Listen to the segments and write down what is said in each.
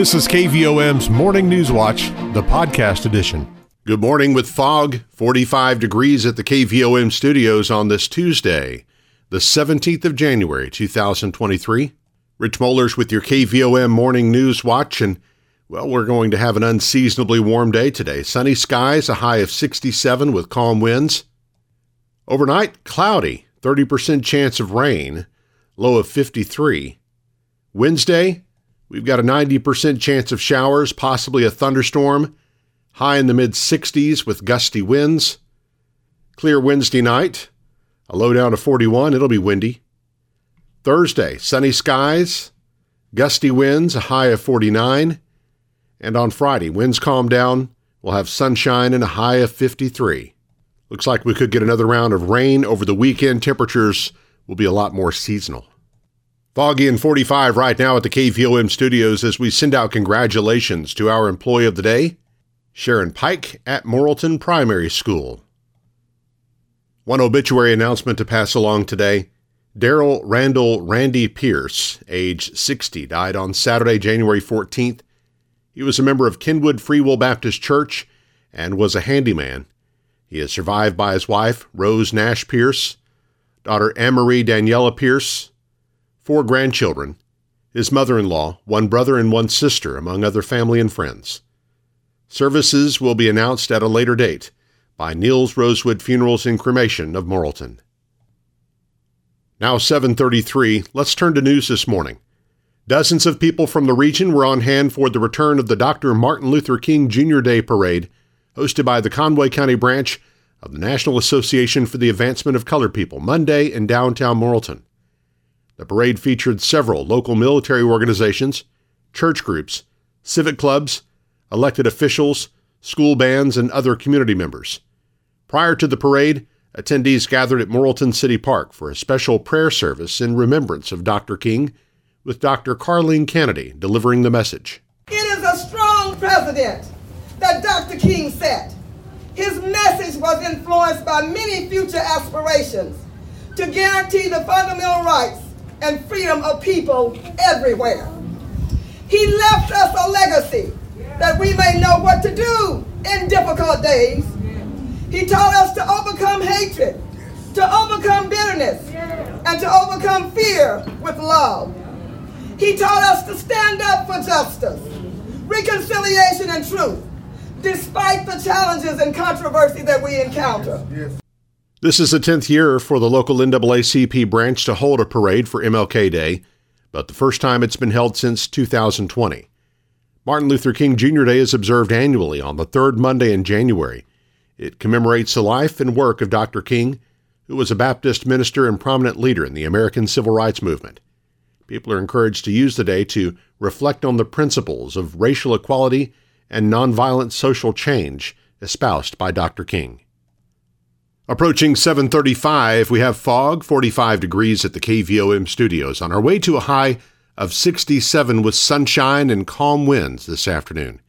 This is KVOM's Morning News Watch, the podcast edition. Good morning with fog, 45 degrees at the KVOM studios on this Tuesday, the 17th of January, 2023. Rich Mollers with your KVOM Morning News Watch, and well, we're going to have an unseasonably warm day today. Sunny skies, a high of 67 with calm winds. Overnight, cloudy, 30% chance of rain, low of 53. Wednesday, We've got a 90% chance of showers, possibly a thunderstorm, high in the mid 60s with gusty winds. Clear Wednesday night, a low down to 41, it'll be windy. Thursday, sunny skies, gusty winds, a high of 49. And on Friday, winds calm down, we'll have sunshine and a high of 53. Looks like we could get another round of rain over the weekend. Temperatures will be a lot more seasonal. Foggy and 45 right now at the KVOM studios as we send out congratulations to our employee of the day, Sharon Pike at Morrilton Primary School. One obituary announcement to pass along today. Daryl Randall Randy Pierce, age 60, died on Saturday, January 14th. He was a member of Kenwood Free Will Baptist Church and was a handyman. He is survived by his wife, Rose Nash Pierce, daughter Anne Marie Daniela Pierce, four grandchildren, his mother in law, one brother, and one sister, among other family and friends. Services will be announced at a later date by Niels Rosewood Funerals and Cremation of Morrilton. Now 7:33, let's turn to news this morning. Dozens of people from the region were on hand for the return of the Dr. Martin Luther King Jr. Day parade hosted by the Conway County branch of the National Association for the Advancement of Colored People Monday in downtown Morrilton. The parade featured several local military organizations, church groups, civic clubs, elected officials, school bands, and other community members. Prior to the parade, attendees gathered at Morrilton City Park for a special prayer service in remembrance of Dr. King, with Dr. Carleen Kennedy delivering the message. It is a strong president that Dr. King set. His message was influenced by many future aspirations to guarantee the fundamental rights and freedom of people everywhere. He left us a legacy that we may know what to do in difficult days. He taught us to overcome hatred, to overcome bitterness, and to overcome fear with love. He taught us to stand up for justice, reconciliation, and truth, despite the challenges and controversy that we encounter. This is the 10th year for the local NAACP branch to hold a parade for MLK Day, but the first time it's been held since 2020. Martin Luther King Jr. Day is observed annually on the third Monday in January. It commemorates the life and work of Dr. King, who was a Baptist minister and prominent leader in the American Civil Rights Movement. People are encouraged to use the day to reflect on the principles of racial equality and nonviolent social change espoused by Dr. King. Approaching 735, we have fog, 45 degrees at the KVOM studios, on our way to a high of 67 with sunshine and calm winds this afternoon.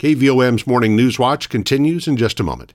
KVOM's Morning News Watch continues in just a moment.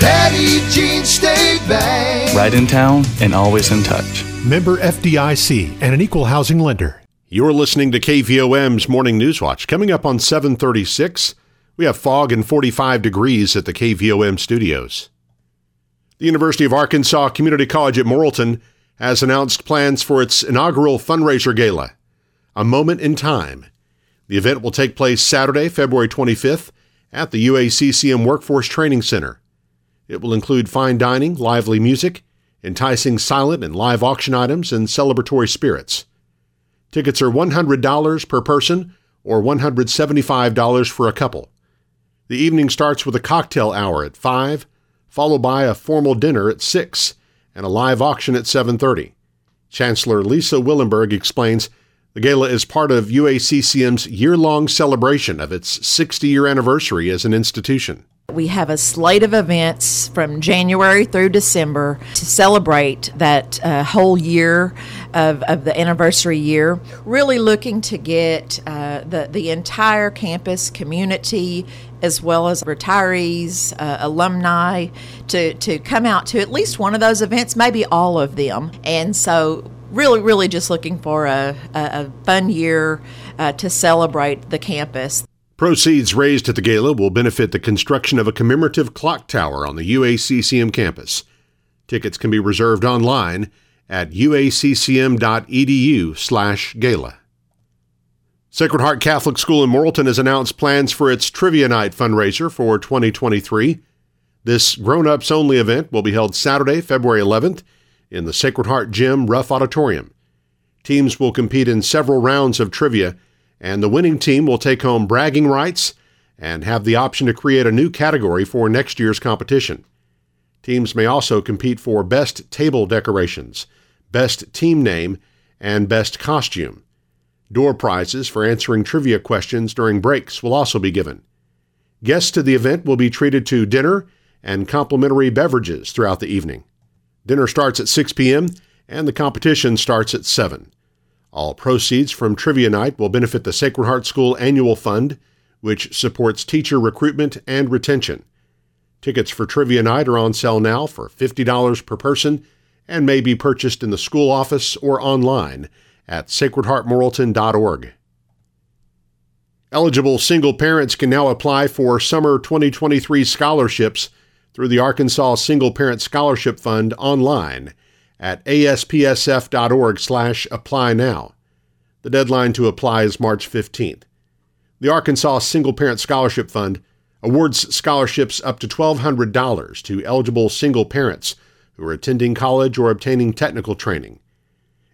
Petit Jean State Bank. Right in town and always in touch. Member FDIC and an equal housing lender. You're listening to KVOM's Morning News Watch. Coming up on 736, we have fog and 45 degrees at the KVOM studios. The University of Arkansas Community College at Morrilton has announced plans for its inaugural fundraiser gala, A Moment in Time. The event will take place Saturday, February 25th at the UACCM Workforce Training Center. It will include fine dining, lively music, enticing silent and live auction items, and celebratory spirits. Tickets are $100 per person or $175 for a couple. The evening starts with a cocktail hour at 5, followed by a formal dinner at 6 and a live auction at 7:30. Chancellor Lisa Willenberg explains The gala is part of UACCM's year long celebration of its 60 year anniversary as an institution. We have a slate of events from January through December to celebrate that uh, whole year of, of the anniversary year. Really looking to get uh, the, the entire campus community as well as retirees, uh, alumni, to, to come out to at least one of those events, maybe all of them. And so, really, really just looking for a, a, a fun year uh, to celebrate the campus. Proceeds raised at the gala will benefit the construction of a commemorative clock tower on the UACCM campus. Tickets can be reserved online at uaccm.edu/gala. Sacred Heart Catholic School in Morrilton has announced plans for its Trivia Night fundraiser for 2023. This grown-ups only event will be held Saturday, February 11th in the Sacred Heart Gym Ruff Auditorium. Teams will compete in several rounds of trivia and the winning team will take home bragging rights and have the option to create a new category for next year's competition. Teams may also compete for Best Table Decorations, Best Team Name, and Best Costume. Door prizes for answering trivia questions during breaks will also be given. Guests to the event will be treated to dinner and complimentary beverages throughout the evening. Dinner starts at 6 p.m. and the competition starts at 7. All proceeds from Trivia Night will benefit the Sacred Heart School Annual Fund, which supports teacher recruitment and retention. Tickets for Trivia Night are on sale now for $50 per person and may be purchased in the school office or online at sacredheartmorrilton.org. Eligible single parents can now apply for summer 2023 scholarships through the Arkansas Single Parent Scholarship Fund online at aspsf.org slash apply now. The deadline to apply is March 15th. The Arkansas Single Parent Scholarship Fund awards scholarships up to $1,200 to eligible single parents who are attending college or obtaining technical training.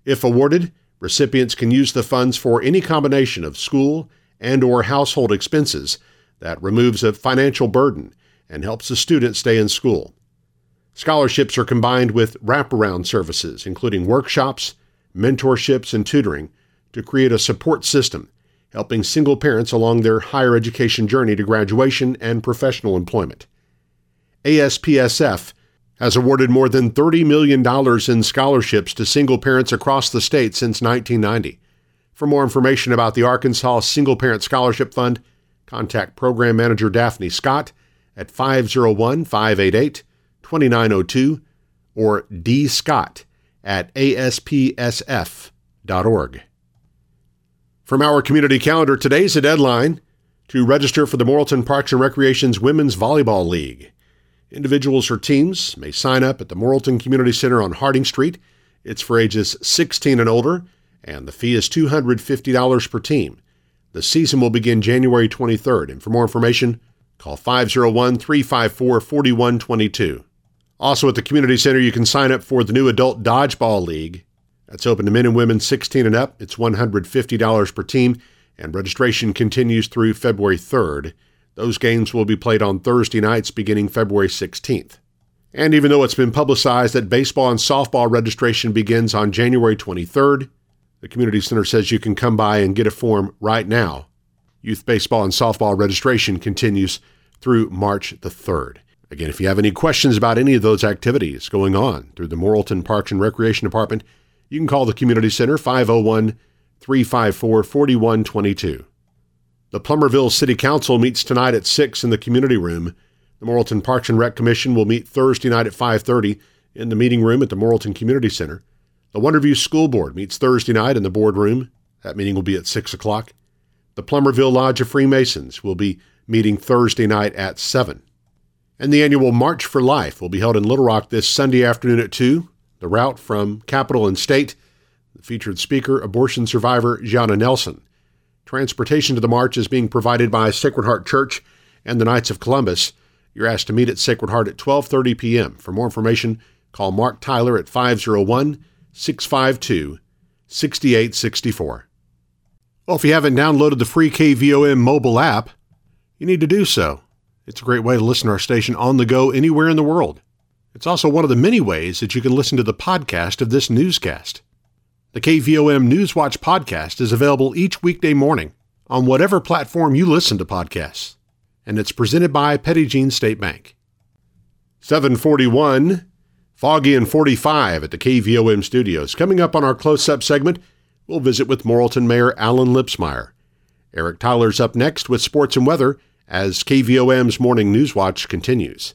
If awarded, recipients can use the funds for any combination of school and or household expenses that removes a financial burden and helps the student stay in school. Scholarships are combined with wraparound services, including workshops, mentorships, and tutoring, to create a support system helping single parents along their higher education journey to graduation and professional employment. ASPSF has awarded more than $30 million in scholarships to single parents across the state since 1990. For more information about the Arkansas Single Parent Scholarship Fund, contact Program Manager Daphne Scott at 501 588 2902 or dscott at aspsf.org. From our community calendar, today's a deadline to register for the Morrilton Parks and Recreation's Women's Volleyball League. Individuals or teams may sign up at the Morrilton Community Center on Harding Street. It's for ages 16 and older, and the fee is $250 per team. The season will begin January 23rd, and for more information, call 501 354 4122. Also at the Community Center, you can sign up for the new Adult Dodgeball League. That's open to men and women 16 and up. It's $150 per team, and registration continues through February 3rd. Those games will be played on Thursday nights beginning February 16th. And even though it's been publicized that baseball and softball registration begins on January 23rd, the Community Center says you can come by and get a form right now. Youth baseball and softball registration continues through March the 3rd. Again, if you have any questions about any of those activities going on through the Morrilton Parks and Recreation Department, you can call the Community Center 501 354 4122. The Plumerville City Council meets tonight at 6 in the community room. The Morrilton Parks and Rec Commission will meet Thursday night at 5:30 in the meeting room at the Morrilton Community Center. The Wonderview School Board meets Thursday night in the boardroom. That meeting will be at 6 o'clock. The Plumerville Lodge of Freemasons will be meeting Thursday night at 7. And the annual March for Life will be held in Little Rock this Sunday afternoon at 2. The route from Capitol and State. The featured speaker, abortion survivor Gianna Nelson. Transportation to the march is being provided by Sacred Heart Church and the Knights of Columbus. You're asked to meet at Sacred Heart at 12:30 p.m. For more information, call Mark Tyler at 501-652-6864. Well, if you haven't downloaded the free KVOM mobile app, you need to do so. It's a great way to listen to our station on the go anywhere in the world. It's also one of the many ways that you can listen to the podcast of this newscast. The KVOM Newswatch podcast is available each weekday morning on whatever platform you listen to podcasts, and it's presented by Petit Jean State Bank. 741, Foggy and 45 at the KVOM studios. Coming up on our close up segment, we'll visit with Morrilton Mayor Alan Lipsmeyer. Eric Tyler's up next with sports and weather as KVOM's Morning News Watch continues.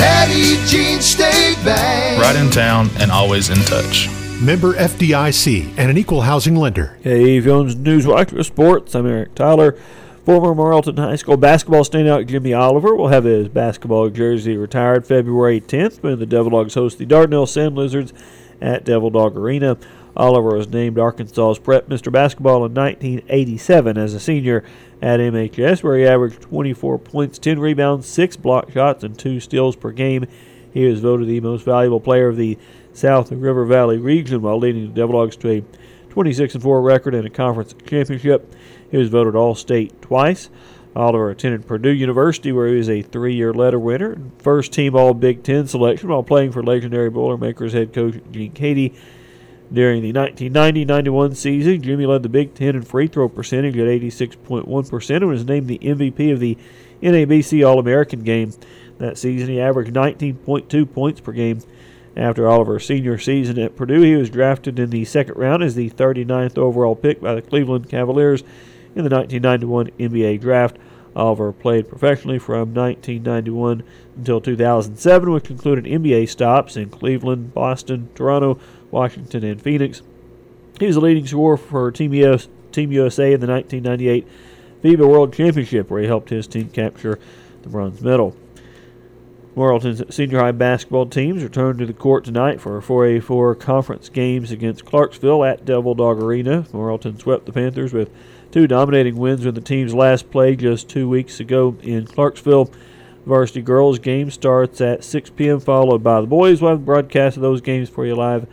Petit Jean State Bank. Right in town and always in touch. Member FDIC and an equal housing lender. Hey, Jones Newswatch for Sports. I'm Eric Tyler. Former Morrilton High School basketball standout Jimmy Oliver will have his basketball jersey retired February 10th when the Devil Dogs host the Dardanelle Sand Lizards at Devil Dog Arena. Oliver was named Arkansas's Prep Mr. Basketball in 1987 as a senior at MHS, where he averaged 24 points, 10 rebounds, 6 block shots, and 2 steals per game. He was voted the most valuable player of the South River Valley region while leading the Devil Dogs to a 26 4 record and a conference championship. He was voted All State twice. Oliver attended Purdue University, where he was a three year letter winner, first team All Big Ten selection while playing for legendary Boilermakers head coach Gene Keady. During the 1990 91 season, Jimmy led the Big Ten in free throw percentage at 86.1% and was named the MVP of the NABC All American game. That season, he averaged 19.2 points per game. After Oliver's senior season at Purdue, he was drafted in the second round as the 39th overall pick by the Cleveland Cavaliers in the 1991 NBA draft. Oliver played professionally from 1991 until 2007, which included NBA stops in Cleveland, Boston, Toronto, Washington, and Phoenix. He was the leading scorer for Team, US, Team USA in the 1998 FIBA World Championship, where he helped his team capture the bronze medal. Morrilton's senior high basketball teams return to the court tonight for 4A4 conference games against Clarksville at Devil Dog Arena. Morrilton swept the Panthers with two dominating wins when the teams last play just two weeks ago in Clarksville. Varsity girls game starts at 6 p.m., followed by the boys. We'll have broadcast of those games for you live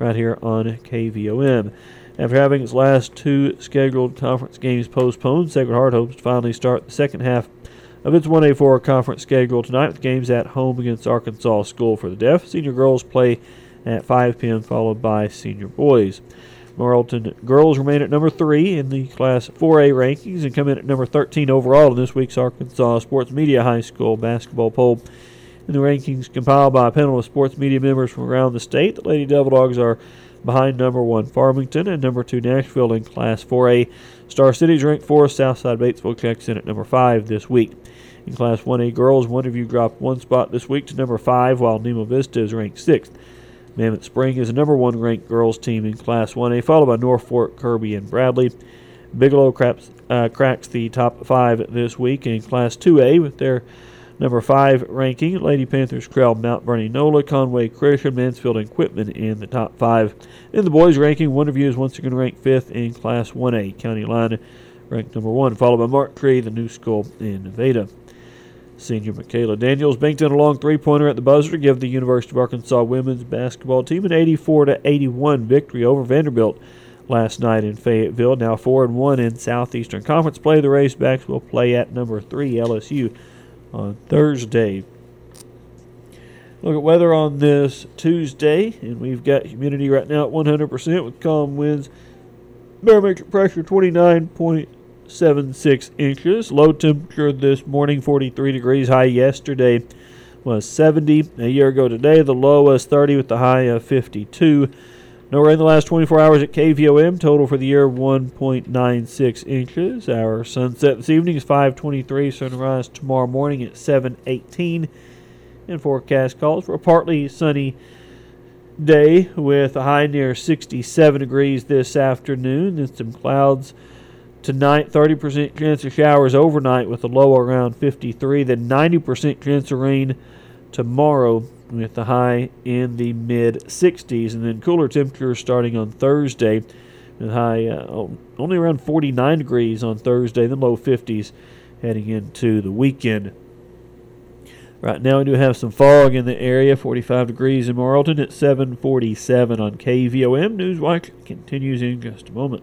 right here on KVOM. After having its last two scheduled conference games postponed, Sacred Heart hopes to finally start the second half of its 1A4 conference schedule tonight with games at home against Arkansas School for the Deaf. Senior girls play at 5 p.m., followed by senior boys. Morrilton girls remain at number three in the Class 4A rankings and come in at number 13 overall in this week's Arkansas Sports Media High School basketball poll. In the rankings compiled by a panel of sports media members from around the state, the Lady Devil Dogs are behind number one Farmington and number two Nashville in Class 4A. Star City's ranked fourth. Southside Batesville checks in at number five this week. In Class 1A girls, Wonderview dropped one spot this week to number five, while Nemo Vista is ranked sixth. Mammoth Spring is the number one ranked girls team in Class 1A, followed by Norfork, Kirby, and Bradley. Bigelow craps, uh, cracks the top five this week in Class 2A with their number five ranking. Lady Panthers crowd Mount Vernon Nola, Conway Christian, Mansfield, and Quitman in the top five. In the boys' ranking, Wonderview is once again ranked fifth in Class 1A. County Line ranked number one, followed by Marked Tree, the new school in Nevada. Senior Makayla Daniels banked in a long three-pointer at the buzzer to give the University of Arkansas women's basketball team an 84 to 81 victory over Vanderbilt last night in Fayetteville. Now four and one in Southeastern Conference play. The Razorbacks will play at number three LSU on Thursday. Look at weather on this Tuesday, and we've got humidity right now at 100% with calm winds. Barometric pressure 29.76 inches. Low temperature this morning 43 degrees. High yesterday was 70. A year ago today, the low was 30 with the high of 52. No rain the last 24 hours at KVOM. Total for the year 1.96 inches. Our sunset this evening is 5:23. Sunrise tomorrow morning at 7:18. And forecast calls for a partly sunny day with a high near 67 degrees this afternoon and some clouds Tonight, 30% chance of showers overnight with a low around 53. Then 90% chance of rain tomorrow with the high in the mid 60s. And then cooler temperatures starting on Thursday The high uh, only around 49 degrees on Thursday, the low 50s heading into the weekend. Right now, we do have some fog in the area, 45 degrees in Morrilton at 747 on KVOM. Newswatch continues in just a moment.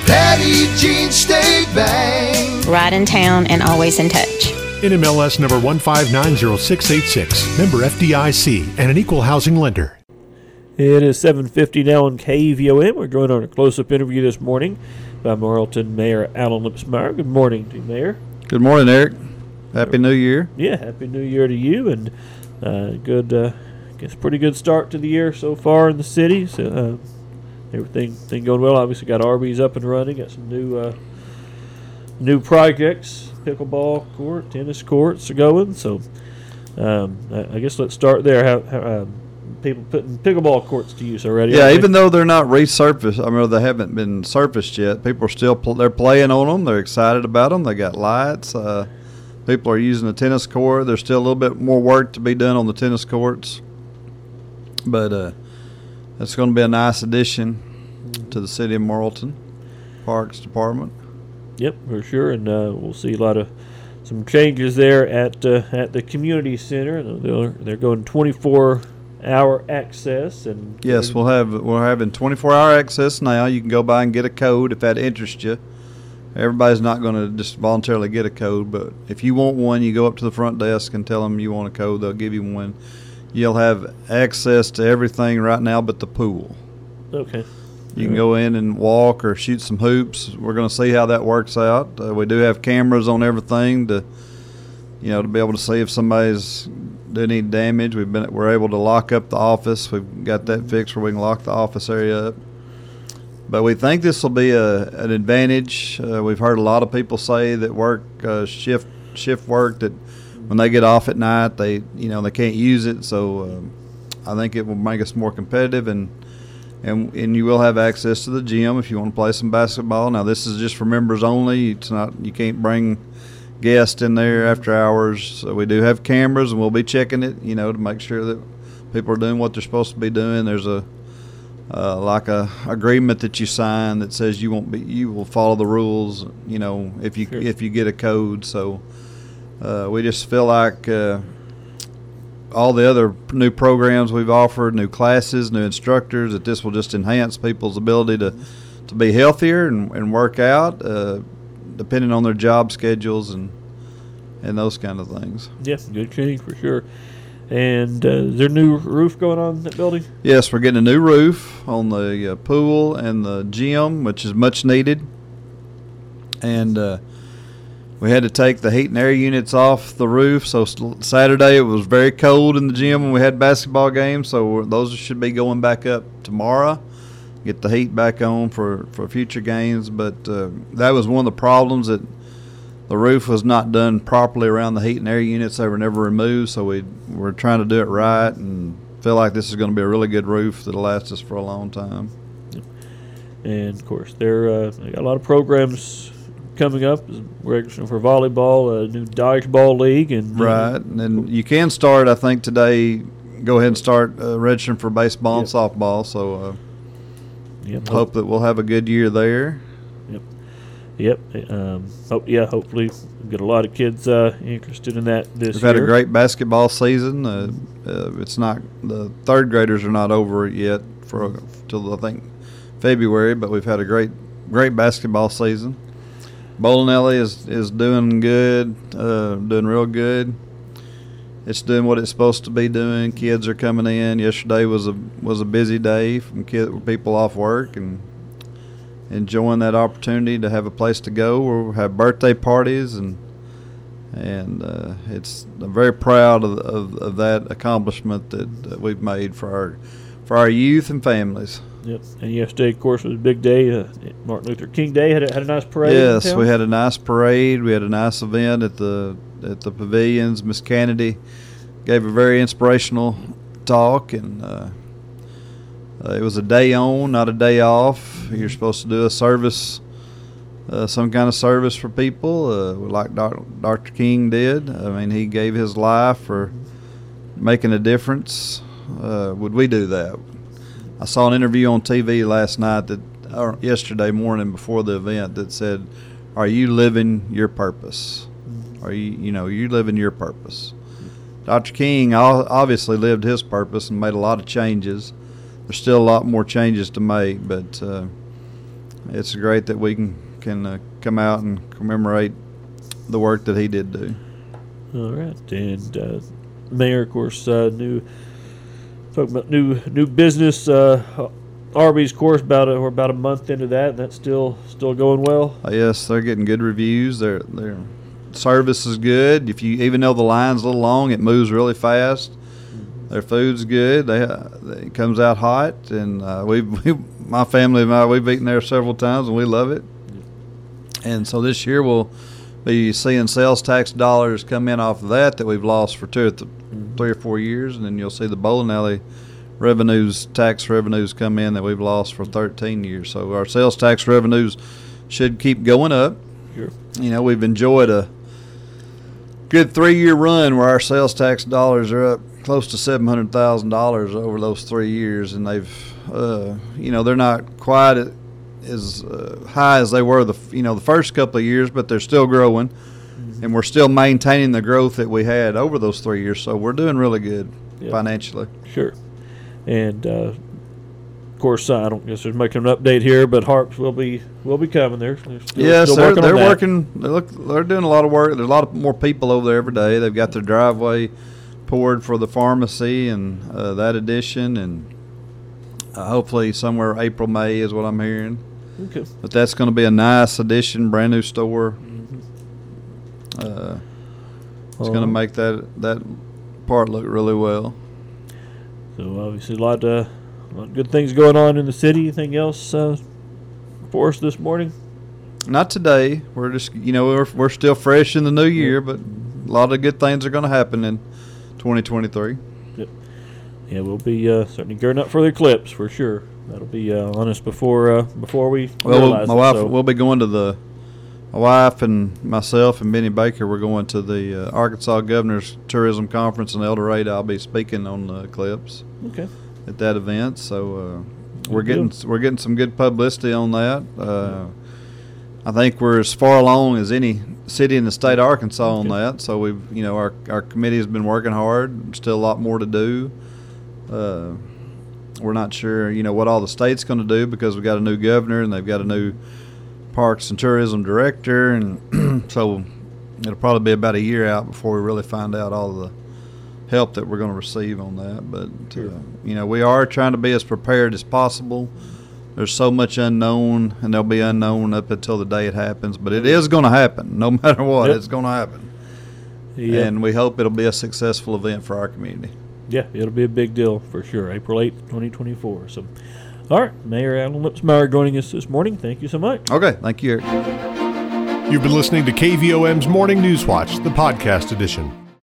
Petit Jean State Bank. Right in town and always in touch. NMLS number 1590686, member FDIC, and an equal housing lender. It is 7.50 now on KVOM. We're going on a close-up interview this morning by Morrilton Mayor Alan Lipsmeyer. Good morning to you, Mayor. Good morning, Eric. Happy New Year. Yeah, Happy New Year to you, and uh, good, uh, guess pretty good start to the year so far in the city. So, uh, everything thing going well. Obviously, got Arby's up and running. Got some new uh, new projects, pickleball court, tennis courts are going. So, um, I, I, guess let's start there. How, how um, people putting pickleball courts to use already? Yeah, even though they're not resurfaced, I mean they haven't been surfaced yet. People are still pl- they're playing on them. They're excited about them. They got lights. Uh, people are using the tennis court. There's still a little bit more work to be done on the tennis courts, but. Uh, it's going to be a nice addition to the city of Morrilton Parks Department. Yep, for sure, and uh, we'll see a lot of some changes there at uh, at the community center. They're they're going 24 hour access and yes, we'll have we're having 24 hour access now. You can go by and get a code if that interests you. Everybody's not going to just voluntarily get a code, but if you want one, you go up to the front desk and tell them you want a code. They'll give you one you'll have access to everything right now but the pool. Okay. You can go in and walk or shoot some hoops. We're going to see how that works out. Uh, we do have cameras on everything to, you know, to be able to see if somebody's doing any damage. We've been we're able to lock up the office. We've got that fixed where we can lock the office area up. But we think this will be a an advantage. Uh, we've heard a lot of people say that work uh, shift shift work that when they get off at night, they you know they can't use it. So um, I think it will make us more competitive and. And, and you will have access to the gym if you want to play some basketball. Now this is just for members only. It's not you can't bring guests in there after hours. So we do have cameras and we'll be checking it, you know, to make sure that people are doing what they're supposed to be doing. There's a uh, like a agreement that you sign that says you won't be you will follow the rules, you know, if you sure. if you get a code. So uh, we just feel like uh, all the other new programs we've offered, new classes, new instructors, that this will just enhance people's ability to, to be healthier and, and work out, uh, depending on their job schedules and and those kind of things. Yes, good change for sure. And uh, is there a new roof going on in that building? Yes, we're getting a new roof on the uh, pool and the gym, which is much needed. And uh, we had to take the heat and air units off the roof. So Saturday it was very cold in the gym when we had basketball games. So those should be going back up tomorrow. Get the heat back on for, for future games. But uh, that was one of the problems that the roof was not done properly around the heat and air units. They were never removed. So we we're trying to do it right and feel like this is going to be a really good roof that'll last us for a long time. And of course, there uh, got a lot of programs coming up for volleyball, a new dodgeball league, and right, and you can start. I think today, go ahead and start uh, registering for baseball yep. and softball. So, uh, yep, hope, that we'll have a good year there. Yep, yep. Um, hope yeah. Hopefully, get a lot of kids uh, interested in that this We've year. had a great basketball season. Uh, uh, it's not the third graders are not over yet for till I think February, but we've had a great great basketball season. Bowling Alley is, is doing good, uh, doing real good. It's doing what it's supposed to be doing. Kids are coming in. Yesterday was a was a busy day from kid, people off work and enjoying that opportunity to have a place to go. We'll have birthday parties and and uh, it's I'm very proud of, of, of, that accomplishment that, that we've made for our for our youth and families. Yep. And yesterday, of course, was a big day. Uh, Martin Luther King Day had a, had a nice parade. Yes, we had a nice parade. We had a nice event at the at the pavilions. Miss Kennedy gave a very inspirational talk, and uh, uh, it was a day on, not a day off. You're supposed to do a service, uh, some kind of service for people, uh, like Doc- Dr. King did. I mean, he gave his life for making a difference. Uh, would we do that? I saw an interview on TV last night that, or yesterday morning before the event that said, "Are you living your purpose? Are you, you know, you living your purpose?" Dr. King obviously lived his purpose and made a lot of changes. There's still a lot more changes to make, but uh, it's great that we can can uh, come out and commemorate the work that he did do. All right, and uh, mayor, of course, uh, new talking about new new business. Uh, Arby's, course, about a, we're about a month into that. And that's still still going well. Uh, yes, they're getting good reviews. Their their service is good. If you even though the line's a little long, it moves really fast. Their food's good. They uh, it comes out hot, and uh, we, we my family and I we've eaten there several times, and we love it. And so this year we'll be seeing sales tax dollars come in off of that that we've lost for two or th- three or four years, and then you'll see the bowling alley revenues, tax revenues come in that we've lost for 13 years. So our sales tax revenues should keep going up. Sure. You know, we've enjoyed a good three year run where our sales tax dollars are up close to $700,000 over those three years, and they've, uh, you know, they're not quite as uh, high as they were the you know the first couple of years, but they're still growing, and we're still maintaining the growth that we had over those three years. So we're doing really good Yeah. financially. Sure. And uh, of course, I don't guess there's making an update here, but Harps will be will be coming. They're, they're still, yes, still they're, working they're working. They look, they're doing a lot of work. There's a lot of more people over there every day. They've got their driveway poured for the pharmacy and uh, that addition, and uh, hopefully somewhere April May is what I'm hearing. Okay. But that's going to be a nice addition, brand new store. Uh, it's going to make that that part look really well. So obviously, a lot, uh, a lot of good things going on in the city. Anything else uh, for us this morning? Not today. We're just you know we're we're still fresh in the new year, but a lot of good things are going to happen in 2023. Yep. Yeah, we'll be uh, certainly gearing up for the eclipse for sure. That'll be uh, on us before uh, before we Well, my it, wife, so- we'll be going to the. My wife and myself and Benny Baker, we're going to the uh, Arkansas Governor's Tourism Conference in El Dorado. I'll be speaking on the eclipse Okay. at that event. So uh, we're getting deal. we're getting some good publicity on that. Uh, I think we're as far along as any city in the state of Arkansas on that. So we've you know our our committee has been working hard. Still a lot more to do. Uh, we're not sure you know what all the state's going to do because we've got a new governor and they've got a new parks and tourism director and so it'll probably be about a year out before we really find out all the help that we're going to receive on that but uh, you know we are trying to be as prepared as possible there's so much unknown and there'll be unknown up until the day it happens but it is going to happen no matter what Yep. it's going to happen Yeah. and we hope it'll be a successful event for our community Yeah, it'll be a big deal for sure. April 8th, 2024. So, all right, Mayor Alan Lipsmeyer joining us this morning. Thank you so much. okay thank you You've been listening to KVOM's Morning News Watch, the podcast edition.